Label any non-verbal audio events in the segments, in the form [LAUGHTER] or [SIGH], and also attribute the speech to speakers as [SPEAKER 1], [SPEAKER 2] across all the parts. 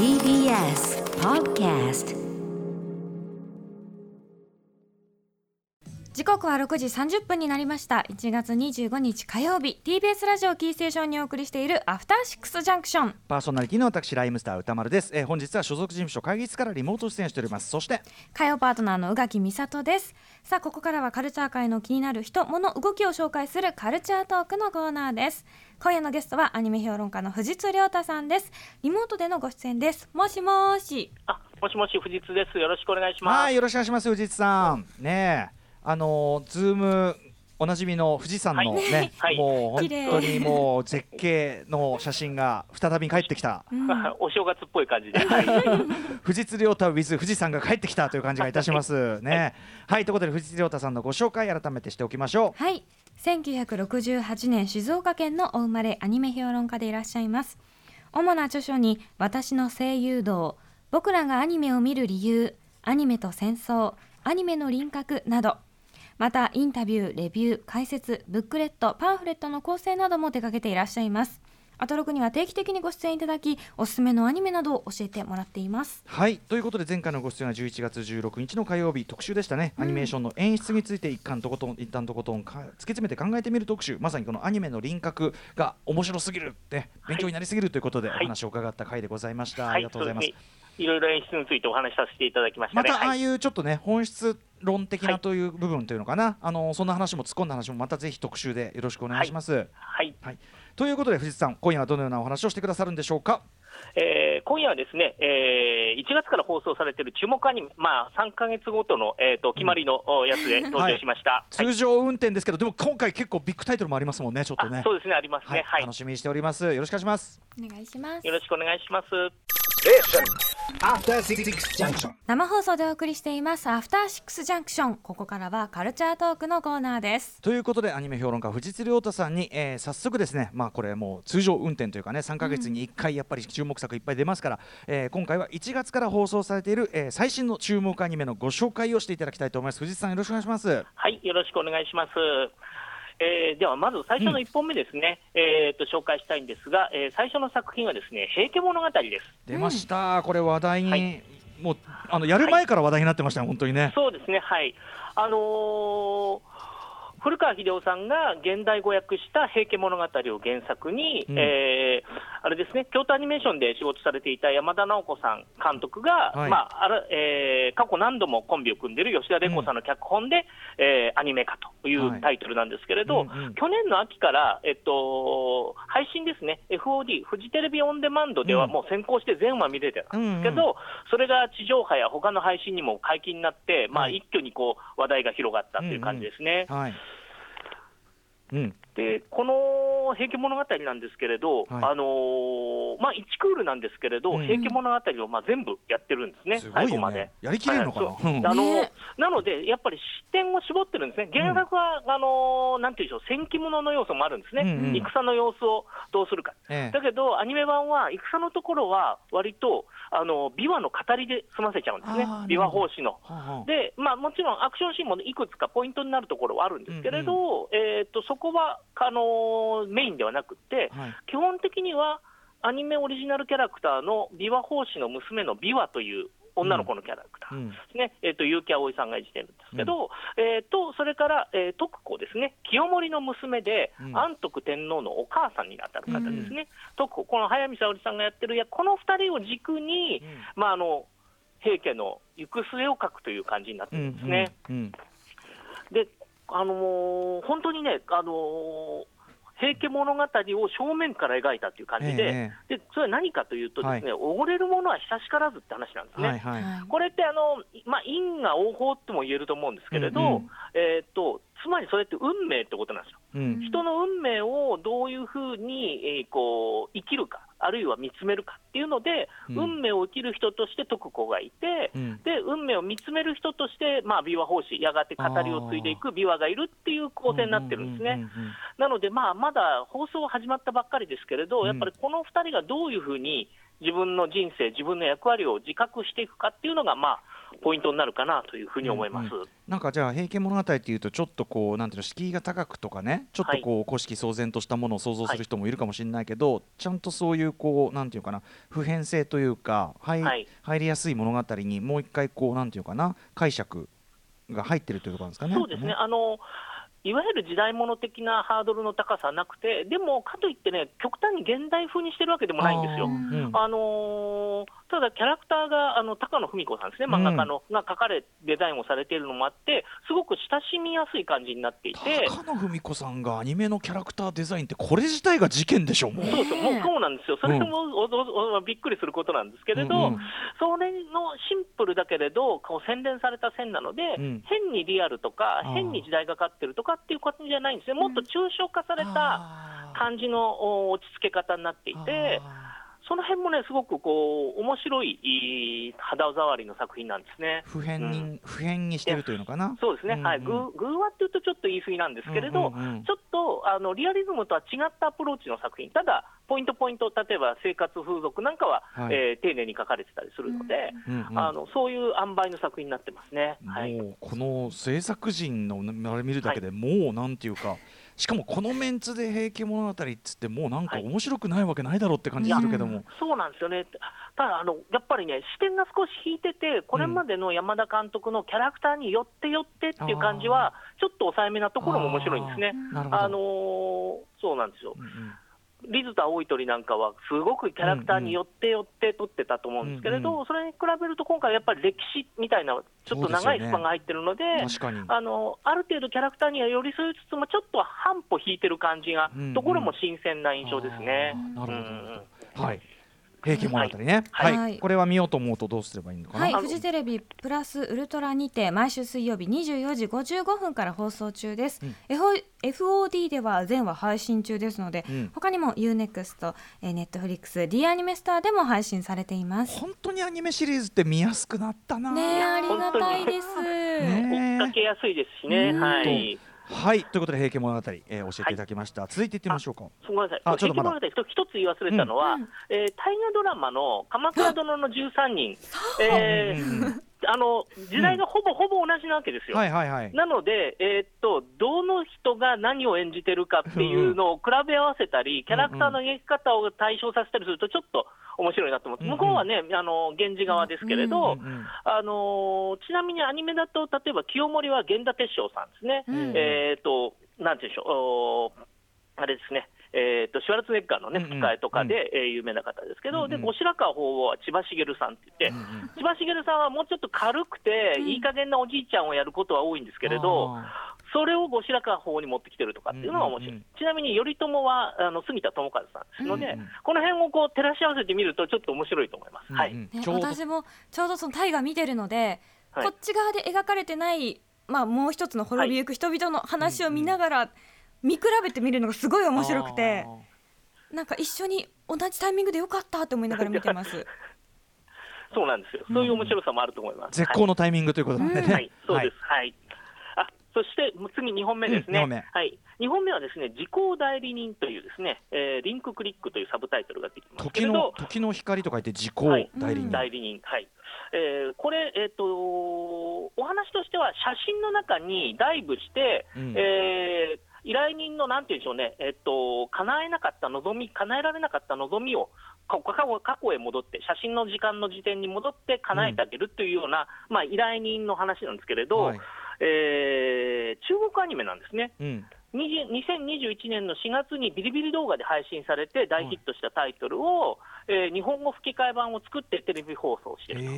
[SPEAKER 1] TBS Podcast
[SPEAKER 2] 時刻は6時30分になりました。1月25日火曜日。TBS ラジオキーステーションにお送りしているアフターシックスジャンクション
[SPEAKER 3] パーソナリティの私ライムスター歌丸です、えー本日は所属事務所会議室からリモート出演しております。そして？
[SPEAKER 2] 火曜パートナーの宇垣美里です。さあここからはカルチャー界の気になる人物動きを紹介するカルチャートークのコーナーです今夜のゲストはアニメ評論家の藤津亮太さんです。リモートでのご出演です。もしもし。
[SPEAKER 4] あ、もしもし、藤津です。よろしくお願いします。
[SPEAKER 3] はいよろしくお願いします藤井さん。ねえ。あのーズームおなじみの富士山のね、[LAUGHS]
[SPEAKER 4] はい。
[SPEAKER 3] もう本当にもう絶景の写真が再び帰ってきた。[LAUGHS]
[SPEAKER 4] お正月っぽい感じで。はい。
[SPEAKER 3] 富士亮太 with 富士山が帰ってきたという感じがいたします。ね [LAUGHS] はい、ということで富士亮太さんのご紹介改めてしておきましょう。
[SPEAKER 2] はい1968年静岡県のお生まれアニメ評論家でいらっしゃいます。主な著書に「私の声優道」「僕らがアニメを見る理由」「アニメと戦争」「アニメの輪郭」などまたインタビューレビュー解説ブックレットパンフレットの構成なども手掛けていらっしゃいます。アトロクには定期的にご出演いただきおすすめのアニメなどを教えてもらっています。
[SPEAKER 3] はい。ということで前回のご出演は11月16日の火曜日特集でしたね、アニメーションの演出について一貫とことん一旦とことんか突き詰めて考えてみる特集。まさにこのアニメの輪郭が面白すぎるって勉強になりすぎるということでお
[SPEAKER 4] はい
[SPEAKER 3] 話を伺った回でございました、あ
[SPEAKER 4] はい。
[SPEAKER 3] りが、とうございます、
[SPEAKER 4] そうですね。いろいろ演出についてお話しさせていただきました。ね。
[SPEAKER 3] またああ
[SPEAKER 4] はい。
[SPEAKER 3] いうちょっとね本質論的
[SPEAKER 4] は
[SPEAKER 3] ないという部分というのかな、あのそんな話も突っ込んだ話もまたぜひ特集でよろしくお願いします、
[SPEAKER 4] はい。
[SPEAKER 3] はい、ということで藤津さん今夜はどのようなお話をしてくださるんでしょうか？
[SPEAKER 4] えー今夜はですね、えー1月から放送されている注目アニメ、まあ、3か月ごとの、えー、と決まりのおやつで [LAUGHS] 登場しました。はい。
[SPEAKER 3] 通常運転ですけど、でも今回結構ビッグタイトルもありますもんねちょっとね。
[SPEAKER 4] あそうですね、あります
[SPEAKER 3] はい。
[SPEAKER 4] ねはい。
[SPEAKER 3] 楽しみにしております。よろしくお願いします。
[SPEAKER 2] お願いします。
[SPEAKER 4] よろしくお願いします。
[SPEAKER 5] After Six Junction.
[SPEAKER 2] 生放送でお送りしています。アフターシックスジャンクションここからはカルチャートークのコーナーです。
[SPEAKER 3] ということでアニメ評論家藤津亮太さんに、えー早速ですね。まあこれもう通常運転というかね3ヶ月に1回やっぱり注目作いっぱい出ますから、えー今回は1月から放送されている、えー最新の注目アニメのご紹介をしていただきたいと思います。藤津さんよろしくお願いします。
[SPEAKER 4] はい、よろしくお願いします。えーではまず最初の1本目ですね、えーと紹介したいんですが、えー最初の作品はですね、平家物語です。
[SPEAKER 3] 出ました、これ話題に、
[SPEAKER 4] はい。
[SPEAKER 3] もうあのやる前から話題になってましたよ、本当にね。
[SPEAKER 4] そうですね、はい。あのー古川英夫さんが現代語訳した平家物語を原作に、
[SPEAKER 3] うん。
[SPEAKER 4] えーあれですね、京都アニメーションで仕事されていた山田直子さん監督が、
[SPEAKER 3] はい。
[SPEAKER 4] まああらえー過去何度もコンビを組んでいる吉田玲子さんの脚本で、えーアニメ化とい
[SPEAKER 3] はい。う
[SPEAKER 4] タイトルなんですけれど、
[SPEAKER 3] うんうん。
[SPEAKER 4] 去年の秋から、えっと、配信ですね、FOD、フジテレビオンデマンドでは
[SPEAKER 3] うん。
[SPEAKER 4] もう先行して全話見れてたんですけど、それが地上波や他の配信にも解禁になって、まあ、
[SPEAKER 3] はい
[SPEAKER 4] 一挙にこう話題が広がったという感じですね。
[SPEAKER 3] はい。うん
[SPEAKER 4] でこの平家物語なんですけれど、
[SPEAKER 3] はい。
[SPEAKER 4] あのーまあ、1クールなんですけれど、
[SPEAKER 3] うん。
[SPEAKER 4] 平家物語をまあ全部やってるんですね、
[SPEAKER 3] すごいよ
[SPEAKER 4] 最後まで。
[SPEAKER 3] ね。やりきれるのかな、
[SPEAKER 4] はいあの
[SPEAKER 2] ね。
[SPEAKER 4] なので、やっぱり視点を絞ってるんですね、原作は、あのーなんていうんでしょう、戦記物の要素もあるんですね、
[SPEAKER 3] うんうん。
[SPEAKER 4] 戦の様子をどうするか。
[SPEAKER 3] ええ。
[SPEAKER 4] だけど、アニメ版は戦のところは、割とあの琵琶の語りで済ませちゃうんですね。琵琶法師の。
[SPEAKER 3] はあはあ。
[SPEAKER 4] で、まあ、もちろんアクションシーンもいくつかポイントになるところはあるんですけれど、えー、とそこはあのーメインではなくって、
[SPEAKER 3] はい。
[SPEAKER 4] 基本的にはアニメオリジナルキャラクターの琵琶法師の娘の琵琶という女の子のキャラクター。
[SPEAKER 3] うん。
[SPEAKER 4] ですね、えっ、と、結城葵さんが演じてるんですけど、えっ、と、それから、えー、徳子ですね、清盛の娘で、
[SPEAKER 3] うん。
[SPEAKER 4] 安徳天皇のお母さんになった方ですね、徳子、この早見沙織さんがやってる役、この二人を軸に、まあ、あの、平家の行く末を書くという感じになってるんですね。
[SPEAKER 3] うんうん。
[SPEAKER 4] で、あのー本当にね、あのー平家物語を正面から描いたっていう感じで、
[SPEAKER 3] え
[SPEAKER 4] でそれは何かというとですね、おごれるものは久しからずって話なんですね。
[SPEAKER 3] はいはい、
[SPEAKER 2] はい
[SPEAKER 4] これってあの、まあ、因果応報っても言えると思うんですけれど、
[SPEAKER 3] うんうん
[SPEAKER 4] えーっとつまりそれって運命ってことなんですよ。
[SPEAKER 3] うん。
[SPEAKER 4] 人の運命をどういうふうに、えーこう生きるか、あるいは見つめるかっていうので、
[SPEAKER 3] うん。
[SPEAKER 4] 運命を生きる人として徳子がいて、
[SPEAKER 3] うん。
[SPEAKER 4] で運命を見つめる人として、まあ、琵琶法師、やがて語りを継いでいく琵琶がいるっていう構成になってるんですね。なので、まあ、まだ放送は始まったばっかりですけれど、
[SPEAKER 3] うん。
[SPEAKER 4] やっぱりこの2人がどういうふうに自分の人生、自分の役割を自覚していくかっていうのが、まあ、ポイントになるかなというふうに思います。うんうん、
[SPEAKER 3] なんかじゃあ「平家物語」っていうとちょっとこうなんていうの敷居が高くとかね。ちょっとこう、はい、古式騒然としたものを想像する人もいるかもしれないけど、はい、ちゃんとそういうこうなんていうかな普遍性というか入,、はい、入りやすい物語にもう一回こうなんていうかな解釈が入ってるというところなんですかね。
[SPEAKER 4] そうですね。あのいわゆる時代物的なハードルの高さなくて、でもかといってね、極端に現代風にしてるわけでもないんですよ。あ、うん、のー、ただ、キャラクターがあの高野文子さんですね、漫画家の、うん、が描かれ、デザインをされているのもあって、すごく親しみやすい感じになっていて。
[SPEAKER 3] 高野文子さんがアニメのキャラクターデザインって、これ自体が事件でしょ、もう。
[SPEAKER 4] そうそうもうそうなんですよ、それも、うん、びっくりすることなんですけれど、うんうん、それのシンプルだけれど、こう洗練された線なので、変にリアルとか、変に時代がかってるとかっていう感じじゃないんですね、もっと抽象化された感じの落ち着け方になっていて。その辺もね、すごくこう面白い肌触りの作品なんですね。
[SPEAKER 3] 普遍に、うん、普遍にしてるというのかな？
[SPEAKER 4] そうですね。うんうん、はい。偶話っていうとちょっと言い過ぎなんですけれど、うんうんうん、ちょっとあのリアリズムとは違ったアプローチの作品。ただポイントポイント例えば生活風俗なんかは、はい、えー、丁寧に書かれてたりするので、うんうん、あのそういう塩梅の作品になってますね。
[SPEAKER 3] はい。この制作陣のあれ見るだけで、はい、もうなんていうか。しかもこのメンツで「平家物語」っつってもうなんか面白くないわけないだろうって感じするけども、はい、
[SPEAKER 4] そうなんですよね。ただあのやっぱりね視点が少し引いててこれまでの山田監督のキャラクターによってよってっていう感じはちょっと抑えめなところも面白いんですね。あのー、そうなんですよ、うんうん。リズタ青い鳥なんかは、すごくキャラクターによってよって撮ってたと思うんですけれど、うんうん、それに比べると、今回、やっぱり歴史みたいな、ちょっと長いスパンが入ってるので、でね、あのある程度、キャラクターには寄り添いつつも、ちょっと半歩引いてる感じが、うんうん、ところも新鮮な印象ですね。
[SPEAKER 3] なるほど、うん、はい。平家物語ね、はい、はい、これは見ようと思うとどうすればいいのかな、
[SPEAKER 2] はい、フジテレビプラスウルトラにて毎週水曜日24時55分から放送中です、うん、FOD では全話配信中ですので、うん、他にも UNEXT、えー、ネットフリックス D アニメスターでも配信されています。
[SPEAKER 3] 本当にアニメシリーズって見やすくなったな。
[SPEAKER 2] ねありがたいです。
[SPEAKER 4] ね追っかけやすいですしね。はい
[SPEAKER 3] はいということで平家物語、えー、教えていただきました、はい、続いていってみましょうか。
[SPEAKER 4] すみません。あちょっとまだ。一つ言い忘れたのは、うん、えー、大河ドラマの鎌倉殿の13人、えー、あの時代がほぼ、ほぼ同じなわけですよ。
[SPEAKER 3] はいはいはい、
[SPEAKER 4] なので、えー、っと、どの人が何を演じてるかっていうのを比べ合わせたり、キャラクターの描き方を対象させたりすると、ちょっと面白いなと思って、向こうはね、あの源氏側ですけれど、あのちなみにアニメだと、例えば清盛は源田鉄章さんですね。えー、っとなんていうんでしょうあれですね、えーと、シュワルツネッガーの、ね、吹き替えとかで、うん、えー、有名な方ですけど、うん、で後白河法皇は千葉茂さんって言って、うん、千葉茂さんはもうちょっと軽くて、いい加減なおじいちゃんをやることは多いんですけれど、それを後白河法皇に持ってきてるとかっていうのが面白い、ちなみに頼朝はあの杉田智和さんですので、この辺をこう照らし合わせてみると、ちょっと面白いと思います。はい、ね、
[SPEAKER 2] 私もちょうどその大河見てるので、はい、こっち側で描かれてない、まあ、もう一つの滅びゆく人々の話を見ながら、はい見比べてみるのがすごい面白くてなんか一緒に同じタイミングでよかったと思いながら見てます。[LAUGHS]
[SPEAKER 4] そうなんですよ。そういう面白さもあると思います。
[SPEAKER 3] 絶好のタイミングということでね。
[SPEAKER 4] はい、そうです。はい。あ、そして次2本目ですね。はい。2本目はですね、時効代理人というですね、えー、リンククリックというサブタイトルが出てきますけれど、
[SPEAKER 3] 時の光と書いて時効代理人。
[SPEAKER 4] 代理人。はい。えー、これ、えーと、お話としては写真の中にダイブして、うん、えー依頼人のなんていうんでしょうね、えっと、叶えなかった望み、叶えられなかった望みを過去へ戻って、写真の時間の時点に戻って叶えてあげるというような、うん、まあ、依頼人の話なんですけれど、はい、えー、中国アニメなんですね。うん。2021年の4月にビリビリ動画で配信されて大ヒットしたタイトルを、えー、日本語吹き替え版を作ってテレビ放送していると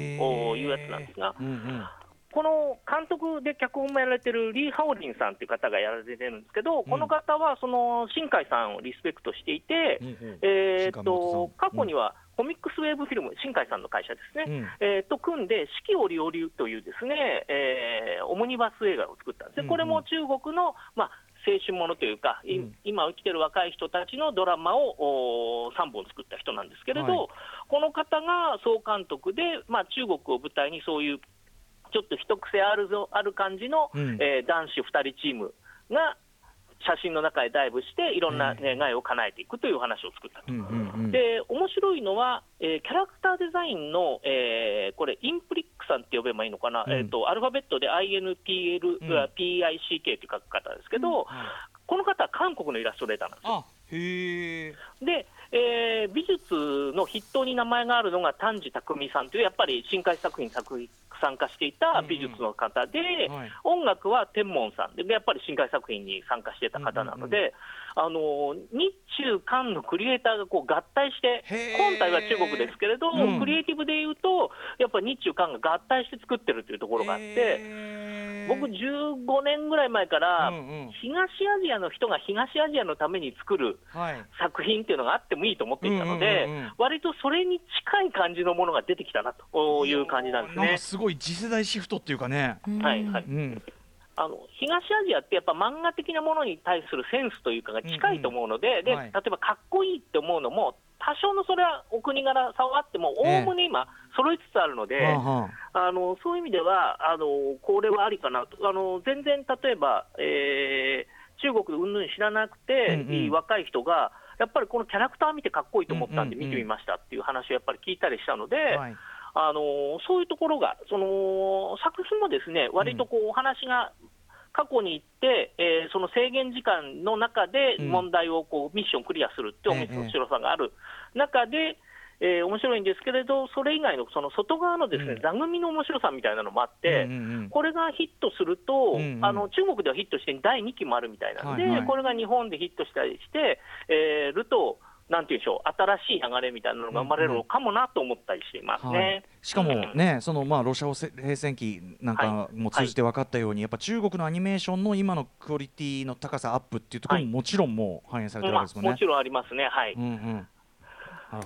[SPEAKER 4] いうやつなんですが、うんうん、この監督で脚本もやられてるリー・ハオリンさんという方がやられてるんですけど、この方はその新海さんをリスペクトしていて、うんうん、えー、っと過去には、コミックスウェーブフィルム、新海さんの会社ですね、うん、えー、と組んで、四季折々というですね、えー、オムニバス映画を作ったんですね、これも中国の、まあ、青春ものというか、うん、今生きてる若い人たちのドラマを3本作った人なんですけれど、はい、この方が総監督で、まあ、中国を舞台にそういうちょっと一癖あるぞある感じの、うん、えー、男子2人チームが写真の中へダイブして、いろんな願いを叶えていくという話を作ったと。うんうんうん、で、面白いのは、えー、キャラクターデザインの、えー、これ、インプリックさんって呼べばいいのかな、
[SPEAKER 3] うん。
[SPEAKER 4] えー、とアルファベットで INTL、
[SPEAKER 3] うん。
[SPEAKER 4] PICK って書く方ですけど、この方は韓国のイラストレーターなんですよ。
[SPEAKER 3] あへえ
[SPEAKER 4] で、えー美術の筆頭に名前があるのが丹治匠さんという、やっぱり新海作品に作参加していた美術の方で、
[SPEAKER 3] はい。
[SPEAKER 4] 音楽は天文さんで、やっぱり新海作品に参加してた方なので、あの日中韓のクリエイターがこう合体して本体は中国ですけれど、
[SPEAKER 3] うん。
[SPEAKER 4] クリエイティブでいうと、やっぱり日中韓が合体して作ってるというところがあって、僕、15年ぐらい前から、
[SPEAKER 3] うんうん。
[SPEAKER 4] 東アジアの人が東アジアのために作る
[SPEAKER 3] はい。
[SPEAKER 4] 作品っていうのがあってもいいと思っていたので、
[SPEAKER 3] うんうんうんうん。
[SPEAKER 4] 割とそれに近い感じのものが出てきたなという感じなんですね。
[SPEAKER 3] すごい次世代シフトっていうかね。
[SPEAKER 4] はいはい。
[SPEAKER 3] うん。
[SPEAKER 4] あの東アジアってやっぱ漫画的なものに対するセンスというかが近いと思うので、で
[SPEAKER 3] はい。
[SPEAKER 4] 例えばかっこいいって思うのも、多少のそれはお国柄差はあっても、お
[SPEAKER 3] え。え
[SPEAKER 4] おむね今、揃いつつあるので、
[SPEAKER 3] はあ
[SPEAKER 4] のそういう意味ではあの、これはありかな。と、あの全然例えば、えー中国でうんぬん知らなくて、
[SPEAKER 3] うんうん。
[SPEAKER 4] いい若い人が、やっぱりこのキャラクター見てかっこいいと思ったんで
[SPEAKER 3] うんうんうん。
[SPEAKER 4] 見てみましたっていう話をやっぱり聞いたりしたので、
[SPEAKER 3] はい。
[SPEAKER 4] あのそういうところが、その作品もですね割とこうお話が過去に行って、えーその制限時間の中で
[SPEAKER 3] うん。
[SPEAKER 4] 問題をこうミッションクリアするって
[SPEAKER 3] ええ。
[SPEAKER 4] 面白さがある中で、えー面白いんですけれど、それ以外のその外側のですね、
[SPEAKER 3] うん。
[SPEAKER 4] 座組の面白さみたいなのもあって、
[SPEAKER 3] うんうんうん
[SPEAKER 4] これがヒットすると、
[SPEAKER 3] うんうん
[SPEAKER 4] あの中国ではヒットして第2期もあるみたいなんで、
[SPEAKER 3] はいはい。
[SPEAKER 4] これが日本でヒットしたりして、えーると、なんていうんでしょう、新しい流れみたいなのが生まれるのかもなと思ったりしていますね。
[SPEAKER 3] はい、しかもね、そのまあロシア語冷戦期なんかも通じて分かったように、やっぱ中国のアニメーションの今のクオリティの高さアップっていうところも
[SPEAKER 4] はい。
[SPEAKER 3] もちろんもう反映されてる
[SPEAKER 4] まあ
[SPEAKER 3] わけですもんね。
[SPEAKER 4] もちろんありますね、はい。
[SPEAKER 3] うんうん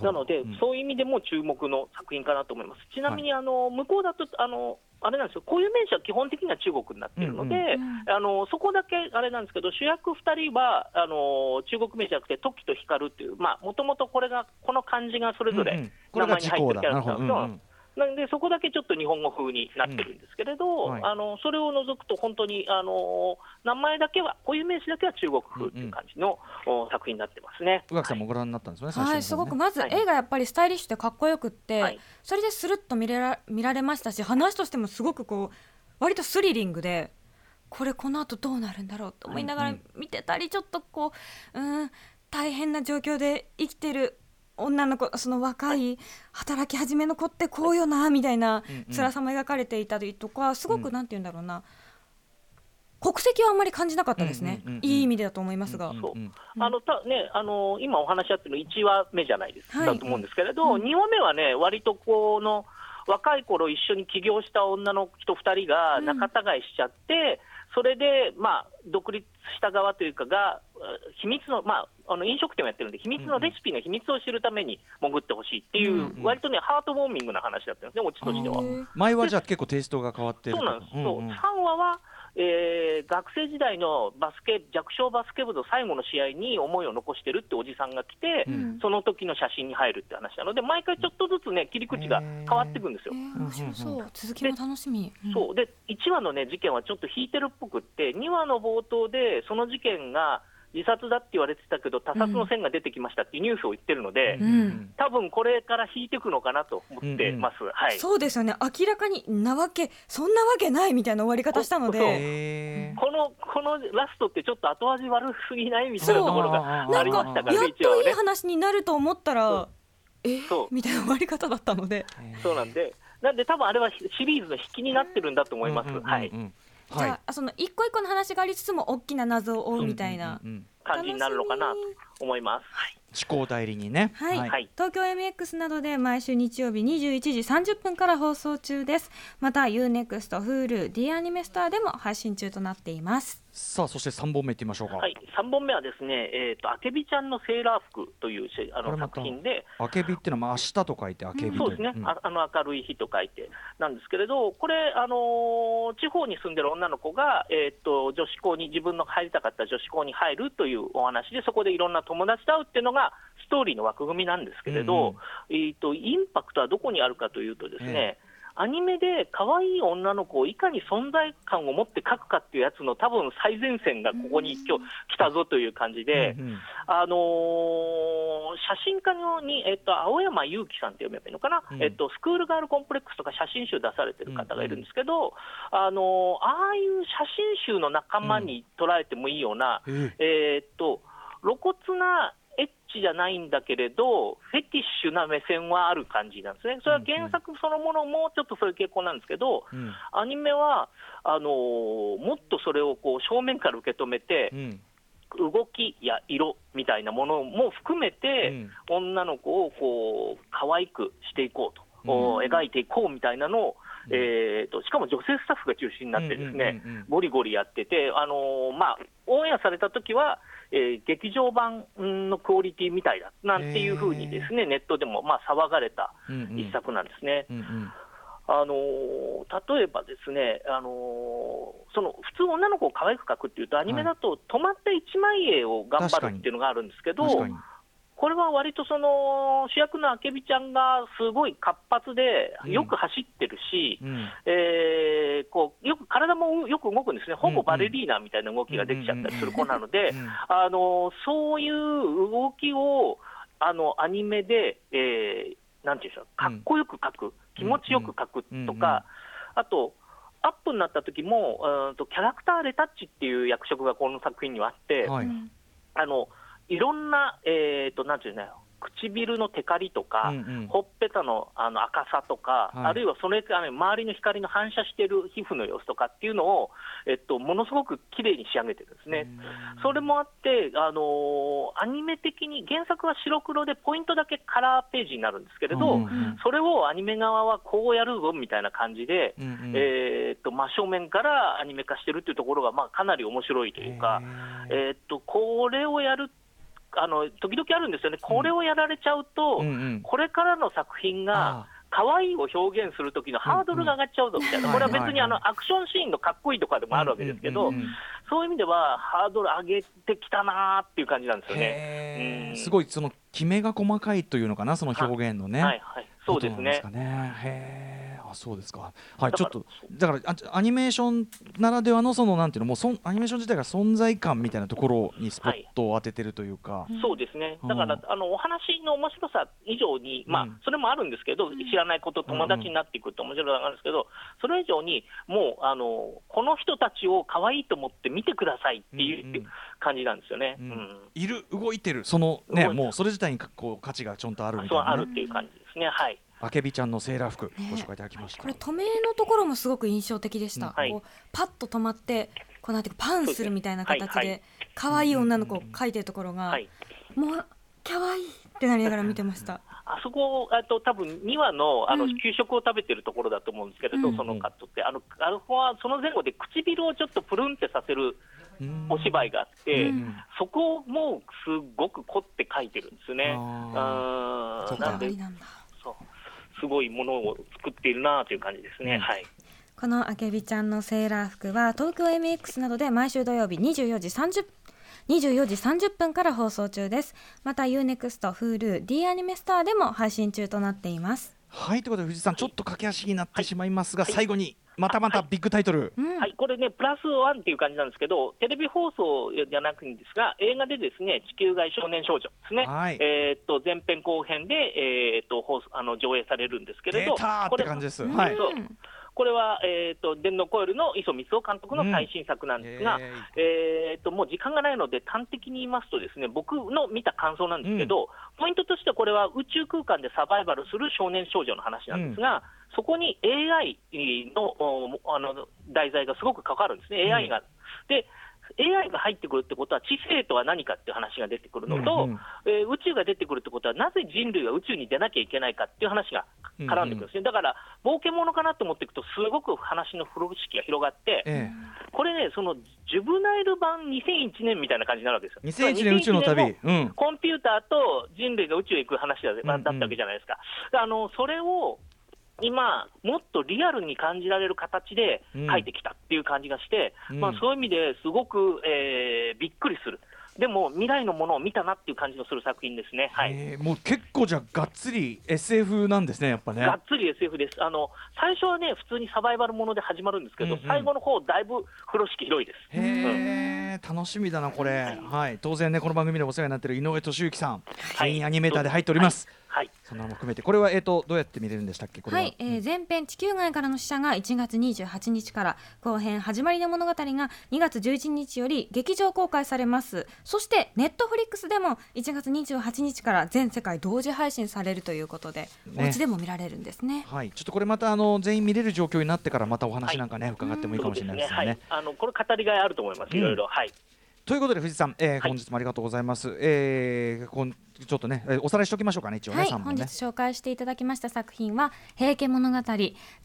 [SPEAKER 3] な
[SPEAKER 4] ので、
[SPEAKER 3] うん。
[SPEAKER 4] そういう意味でも注目の作品かなと思います。ちなみに、あの向こうだとあの、あれなんですよ、固有名詞は基本的には中国になっているので、
[SPEAKER 3] うん。
[SPEAKER 2] うん。
[SPEAKER 4] あのそこだけあれなんですけど、主役2人はあの中国名詞じゃなくて、トキと光っていう、もともとこれが、この漢字がそれぞれ
[SPEAKER 3] うんうん。これが時効だ。なるほど。うんうん
[SPEAKER 4] なんで、そこだけちょっと日本語風になってるんですけれど、
[SPEAKER 3] うんはい。
[SPEAKER 4] あのそれを除くと、本当にあの名前だけは、固有名詞だけは中国風っていう感じの、お作品になってますね。
[SPEAKER 3] 宇垣さんもご覧になったんですよね。最初の方ね。
[SPEAKER 2] はい、すごくまず
[SPEAKER 4] はい。
[SPEAKER 2] 絵がやっぱりスタイリッシュでかっこよくって、
[SPEAKER 4] はい。
[SPEAKER 2] それでスルッと見れら見られましたし話としてもすごくこう割とスリリングでこれこの後どうなるんだろうと思いながら
[SPEAKER 3] うん
[SPEAKER 2] 見てたりちょっとこううん大変な状況で生きてる女の子その若い働き始めの子ってこうよなみたいな
[SPEAKER 3] うんうん。
[SPEAKER 2] 辛さも描かれていたりとかすご
[SPEAKER 3] うん
[SPEAKER 2] くなんて言うんだろうな。国籍はあんまり感じなかったですね。
[SPEAKER 3] うんうんうんうん。
[SPEAKER 2] いい意味でだと思いますが。
[SPEAKER 3] うん
[SPEAKER 4] そう。
[SPEAKER 3] うん。
[SPEAKER 4] あのたね、あの今お話しあってる1話目じゃないですか、
[SPEAKER 2] はい。
[SPEAKER 4] だと思うんですけれど、
[SPEAKER 2] うん。
[SPEAKER 4] 2話目はね、割とこの若い頃一緒に起業した女の人2人が仲違いしちゃって、それで、まあ、独立した側というかが、えー秘密の、まあ、あの飲食店をやってるんで、秘密のレシピの秘密を知るために潜ってほしいっていう、
[SPEAKER 3] うんうん。
[SPEAKER 4] 割とね、ハートウォーミングな話だったんですね、オチとしては。
[SPEAKER 3] 前はじゃあ結構テイストが変わって
[SPEAKER 4] そうなんです、そう。
[SPEAKER 3] うんうん。
[SPEAKER 4] 3話は、えー学生時代のバスケ弱小バスケ部の最後の試合に思いを残してるっておじさんが来て、
[SPEAKER 3] うん。
[SPEAKER 4] その時の写真に入るって話なの。で、毎回ちょっとずつね、切り口が変わっていくんですよ。
[SPEAKER 2] え。ー。面白そう、
[SPEAKER 3] うん
[SPEAKER 2] 続きも楽しみ。うん。
[SPEAKER 4] そう。で1話の、ね、事件はちょっと引いてるっぽくって、2話の冒頭で、その事件が自殺だって言われてたけど、他殺の線が出てきましたっていうニュースを言ってるので、
[SPEAKER 2] うん。
[SPEAKER 4] 多分これから引いていくのかなと思ってます。はい。
[SPEAKER 2] そうですよね。明らかになわけそんなわけないみたいな終わり方したので。
[SPEAKER 4] このこのラストってちょっと後味悪すぎないみたいなところがありましたからね、
[SPEAKER 2] やっ。といい話になると思ったらえ
[SPEAKER 4] そう。
[SPEAKER 2] みたいな終わり方だったので、
[SPEAKER 4] そうなんで、なんで多分あれはシリーズの引きになってるんだと思います。
[SPEAKER 3] うんうんうんうん。
[SPEAKER 4] はい。
[SPEAKER 2] じゃあその一個一個の話がありつつも大きな謎を追うみたいな、
[SPEAKER 4] 感じになるのかなと思います。
[SPEAKER 3] 思考代理にね。
[SPEAKER 2] はい、
[SPEAKER 4] はい。
[SPEAKER 2] 東京 MX などで毎週日曜日21時30分から放送中です。また UNEXT、Hulu、D アニメストアでも配信中となっています。
[SPEAKER 3] さあそして三本目いってみましょうか。
[SPEAKER 4] はい、3本目はですね、えーと、あけびちゃんのセーラー服というしあの作品で、
[SPEAKER 3] あけびっていうのはまあ明日と書いてあけびと
[SPEAKER 4] そうですね、
[SPEAKER 3] ん。
[SPEAKER 4] ああの明るい日と書いてなんですけれど、これ、あのー地方に住んでる女の子が、えー、と女子校に、自分の入りたかった女子校に入るというお話で、そこでいろんな友達と会うっていうのが、ストーリーの枠組みなんですけれど、えー、とインパクトはどこにあるかというとですね、アニメで可愛い女の子をいかに存在感を持って描くかっていうやつの多分最前線がここに今日来たぞという感じで、
[SPEAKER 3] うんうん
[SPEAKER 4] あのー写真家のに、えっと、青山祐樹さんって読めばいいのかな、
[SPEAKER 3] うん。
[SPEAKER 4] えっと、スクールガールコンプレックスとか写真集出されてる方がいるんですけど、あのーああいう写真集の仲間に捉えてもいいような、
[SPEAKER 3] え
[SPEAKER 4] っと露骨なエッチじゃないんだけれど、フェティッシュな目線はある感じなんですね、それは原作そのものもちょっとそういう傾向なんですけど、
[SPEAKER 3] うん。
[SPEAKER 4] アニメはあのーもっとそれをこう正面から受け止めて
[SPEAKER 3] う、ん。
[SPEAKER 4] 動きや色みたいなものも含めて、女の子をこう可愛くしていこうと、お描いていこうみたいなのを、えー、としかも女性スタッフが中心になってですね、
[SPEAKER 3] うんうんうんうん
[SPEAKER 4] ゴリゴリやってて、あのーまあ、オンエアされた時は、えー劇場版のクオリティみたいだなんていうふうにですね、ネットでもまあ騒がれた
[SPEAKER 3] うんうん。
[SPEAKER 4] 一作なんですね。
[SPEAKER 3] うんうん。
[SPEAKER 4] あのー例えばですね、あのーその普通、女の子を可愛く描くっていうと、アニメだと止まった一枚絵を頑張るっていうのがあるんですけど、
[SPEAKER 3] 確かに
[SPEAKER 4] これは割とその主役のあけびちゃんがすごい活発で、
[SPEAKER 3] うん。
[SPEAKER 4] よく走ってるし、
[SPEAKER 3] うん。
[SPEAKER 4] えーこうよく体もよく動くんですね、ほぼバレリーナみたいな動きができちゃったりする子なので、
[SPEAKER 3] うん。
[SPEAKER 4] あのそういう動きをあのアニメで、えーなんていうんでしょう、かっこよく描く、気持ちよく描くとか、あと、アップになった時もうーんとキャラクターレタッチっていう役職がこの作品にはあって、
[SPEAKER 3] はい。
[SPEAKER 2] うん
[SPEAKER 4] あのいろんな、えー、となんていうの唇のテカリとか、
[SPEAKER 3] うんうん。
[SPEAKER 4] ほっぺたのあの赤さとか、
[SPEAKER 3] はい。
[SPEAKER 4] あるいはそれから、ね、周りの光の反射している皮膚の様子とかっていうのを、えっと、ものすごく綺麗に仕上げてるんですね。それもあって、あのーアニメ的に原作は白黒でポイントだけカラーページになるんですけれど、
[SPEAKER 3] うんうん。
[SPEAKER 4] それをアニメ側はこうやるぞみたいな感じで、
[SPEAKER 3] うんうん。
[SPEAKER 4] えーっと真正面からアニメ化してるっていうところが、まあ、かなり面白いというか、えーっとこれをやるあの、時々あるんですよね、これをやられちゃうと、
[SPEAKER 3] うんうん。
[SPEAKER 4] これからの作品が
[SPEAKER 3] あ
[SPEAKER 4] 可愛いを表現するときのハードルが上がっちゃうぞみたいな、
[SPEAKER 3] うん
[SPEAKER 4] これは別にあのアクションシーンのかっこいいとかでもあるわけですけど、そういう意味では、ハードル上げてきたなーっていう感じなんですよね。うん。
[SPEAKER 3] すごいそのきめが細かいというのかなその表現のね。
[SPEAKER 4] はい。はい、そうですね。
[SPEAKER 3] ことなんか。ね。へーあそうですか。はいちょっとだからあアニメーションならではのそのなんていうのもうそんアニメーション自体が存在感みたいなところにスポットを当ててるというか。
[SPEAKER 4] そうですね、だから、
[SPEAKER 3] うん
[SPEAKER 4] あのお話の面白さ以上に、まあ
[SPEAKER 3] うん
[SPEAKER 4] それもあるんですけど、知らないこと、友達になっていくって面白さがあるんですけど、それ以上に、もうあのこの人たちを可愛いと思って見てくださいっていう感じなんですよね。
[SPEAKER 3] いる動いてるそのねもうそれ自体にかこう価値がちょんとあるみたいなね。
[SPEAKER 4] あるっていう感じですね。はい
[SPEAKER 3] あけびちゃんのセーラー服
[SPEAKER 2] ね。
[SPEAKER 3] ご紹介いただきました。
[SPEAKER 2] これ止めのところもすごく印象的でした、
[SPEAKER 3] うん。
[SPEAKER 4] はい。
[SPEAKER 2] こうパッと止まってこうなんていうかパンするみたいな形
[SPEAKER 4] で
[SPEAKER 2] 可愛い女の子を描いてるところが、
[SPEAKER 4] はい。
[SPEAKER 2] もう可愛いってなりながら見てました。
[SPEAKER 4] あそこ、あと多分2話のあの
[SPEAKER 2] うん
[SPEAKER 4] 給食を食べてるところだと思うんですけれど、
[SPEAKER 2] うん。
[SPEAKER 4] そのカットって、あのあの子はその前後で唇をちょっとプルンってさせる
[SPEAKER 3] うん。
[SPEAKER 4] お芝居があって、
[SPEAKER 2] うん。
[SPEAKER 4] そこもすごく凝って書いてるんですね。
[SPEAKER 3] あ
[SPEAKER 4] なんですごいものを作っているなという感じですね。
[SPEAKER 3] うん。
[SPEAKER 4] はい。
[SPEAKER 2] このあけびちゃんのセーラー服は東京 MX などで毎週土曜日24時30 24時30分から放送中です。また UNEXT、Hulu、D アニメスターでも配信中となっています。
[SPEAKER 3] はい。ということで藤井さんちょっと駆け足になってしまいますが、最後にまたまたビッグタイトル。
[SPEAKER 2] うん。
[SPEAKER 4] はい、これね、プラスワンっていう感じなんですけど、テレビ放送じゃなくてですが、映画でですね、地球外少年少女ですね、
[SPEAKER 3] はい。
[SPEAKER 4] えーっと前編後編で、えーっと放送あの上映されるんですけれど、
[SPEAKER 3] 出たーっ
[SPEAKER 4] これ
[SPEAKER 3] て感じです。
[SPEAKER 2] うん
[SPEAKER 3] はい。
[SPEAKER 4] そう。これは、えーっと電脳コイルの磯光雄監督の最新作なんですが、
[SPEAKER 3] イエーイ。
[SPEAKER 4] えーっともう時間がないので、端的に言いますと、ですね僕の見た感想なんですけど、ポイントとしてはこれは宇宙空間でサバイバルする少年少女の話なんですが、そこに AI のおあの題材がすごく関わるんですね、AI が。で AI が入ってくるってことは、知性とは何かっていう話が出てくるのと、
[SPEAKER 3] うんうん
[SPEAKER 4] えー宇宙が出てくるってことは、なぜ人類が宇宙に出なきゃいけないかっていう話が絡んでくるんですね、だから冒険者かなと思っていくと、すごく話の風呂敷が広がって、
[SPEAKER 3] え
[SPEAKER 4] これね、そのジュブナイル版2001年みたいな感じになるわけですよ。
[SPEAKER 3] え、2001年宇宙の旅。
[SPEAKER 4] 2001年も
[SPEAKER 3] うん。
[SPEAKER 4] コンピューターと人類が宇宙へ行く話だ,、
[SPEAKER 3] んうん
[SPEAKER 4] だったわけじゃないですか。あのそれを今、もっとリアルに感じられる形で書いてきたっていう感じがして、
[SPEAKER 3] うん
[SPEAKER 4] まあ、そういう意味ですごく、えーびっくりする。でも未来のものを見たなっていう感じのする作品ですね。はい。
[SPEAKER 3] もう結構じゃがっつり SF なんですね、やっぱね。
[SPEAKER 4] がっつり SF です。あの最初はね普通にサバイバルもので始まるんですけど、うんうん、最後の方だいぶ風呂敷広いです。
[SPEAKER 3] へえ、うん、楽しみだなこれ、はい。はい。当然ねこの番組でお世話になっている井上俊之さん、はい、アニメーターで入っております。はい
[SPEAKER 4] はい、
[SPEAKER 3] そんなのも含めてこれはえっ、ー、とどうやって見れるんでしたっけ？
[SPEAKER 2] は。い、えー、前編地球外からの死者が1月28日から後編始まりの物語が2月11日より劇場公開されます。そしてネットフリックスでも1月28日から全世界同時配信されるということで、ね、お家でも見られるんですね。
[SPEAKER 3] はい。ちょっとこれまたあの全員見れる状況になってからまたお話なんかね、はい、伺ってもいいかもしれないですね、ね。はい、
[SPEAKER 4] あのこれ語りがいあると思います。いろいろ、はい
[SPEAKER 3] ということで藤井さん、えー、本日もありがとうございます。はい、えー、こんちょっとね、おさらいしておきましょうかね、一応ね、
[SPEAKER 2] はい、本日紹介していただきました作品は、平家物語、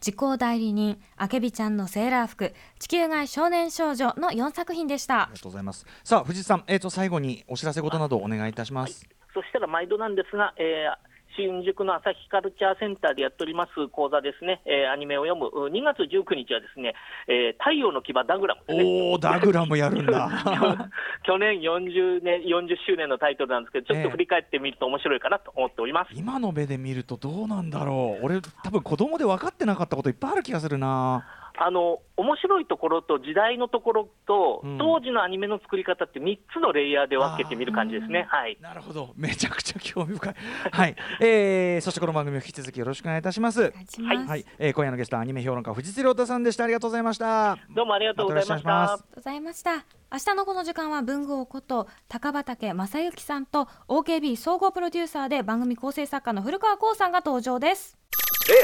[SPEAKER 2] 時効代理人、あけびちゃんのセーラー服、地球外少年少女の4作品でした。
[SPEAKER 3] ありがとうございます。さあ、藤井さん、えっ、ー、と、最後にお知らせ事などお願いいたします。
[SPEAKER 4] はい、そしたら毎度なんですが、えー新宿の朝日カルチャーセンターでやっております講座ですね、えー、アニメを読む2月19日はですね、えー、太陽の牙ダグラム、
[SPEAKER 3] ね、おおダグラムやるんだ。[LAUGHS]
[SPEAKER 4] 去年40年40周年のタイトルなんですけどちょっと振り返ってみると面白いかなと思っております、
[SPEAKER 3] 今の目で見るとどうなんだろう。俺多分子供で分かってなかったこといっぱいある気がするな
[SPEAKER 4] あの面白いところと時代のところと、うん、当時のアニメの作り方って3つのレイヤーで分けてみる感じですね。はい、
[SPEAKER 3] なるほど、めちゃくちゃ興味深い。はい、えー、そしてこの番組を引き続きよろしくお願いいたします。はい、はい、えー、今夜のゲストアニメ評論家藤津亮太さんでした。ありがとうございました。
[SPEAKER 4] どうもありがとうございました。ありがとう
[SPEAKER 2] ございました。明日のこの時間は文豪こと高畑正幸さんと OKB 総合プロデューサーで番組構成作家の古川光さんが登場です。え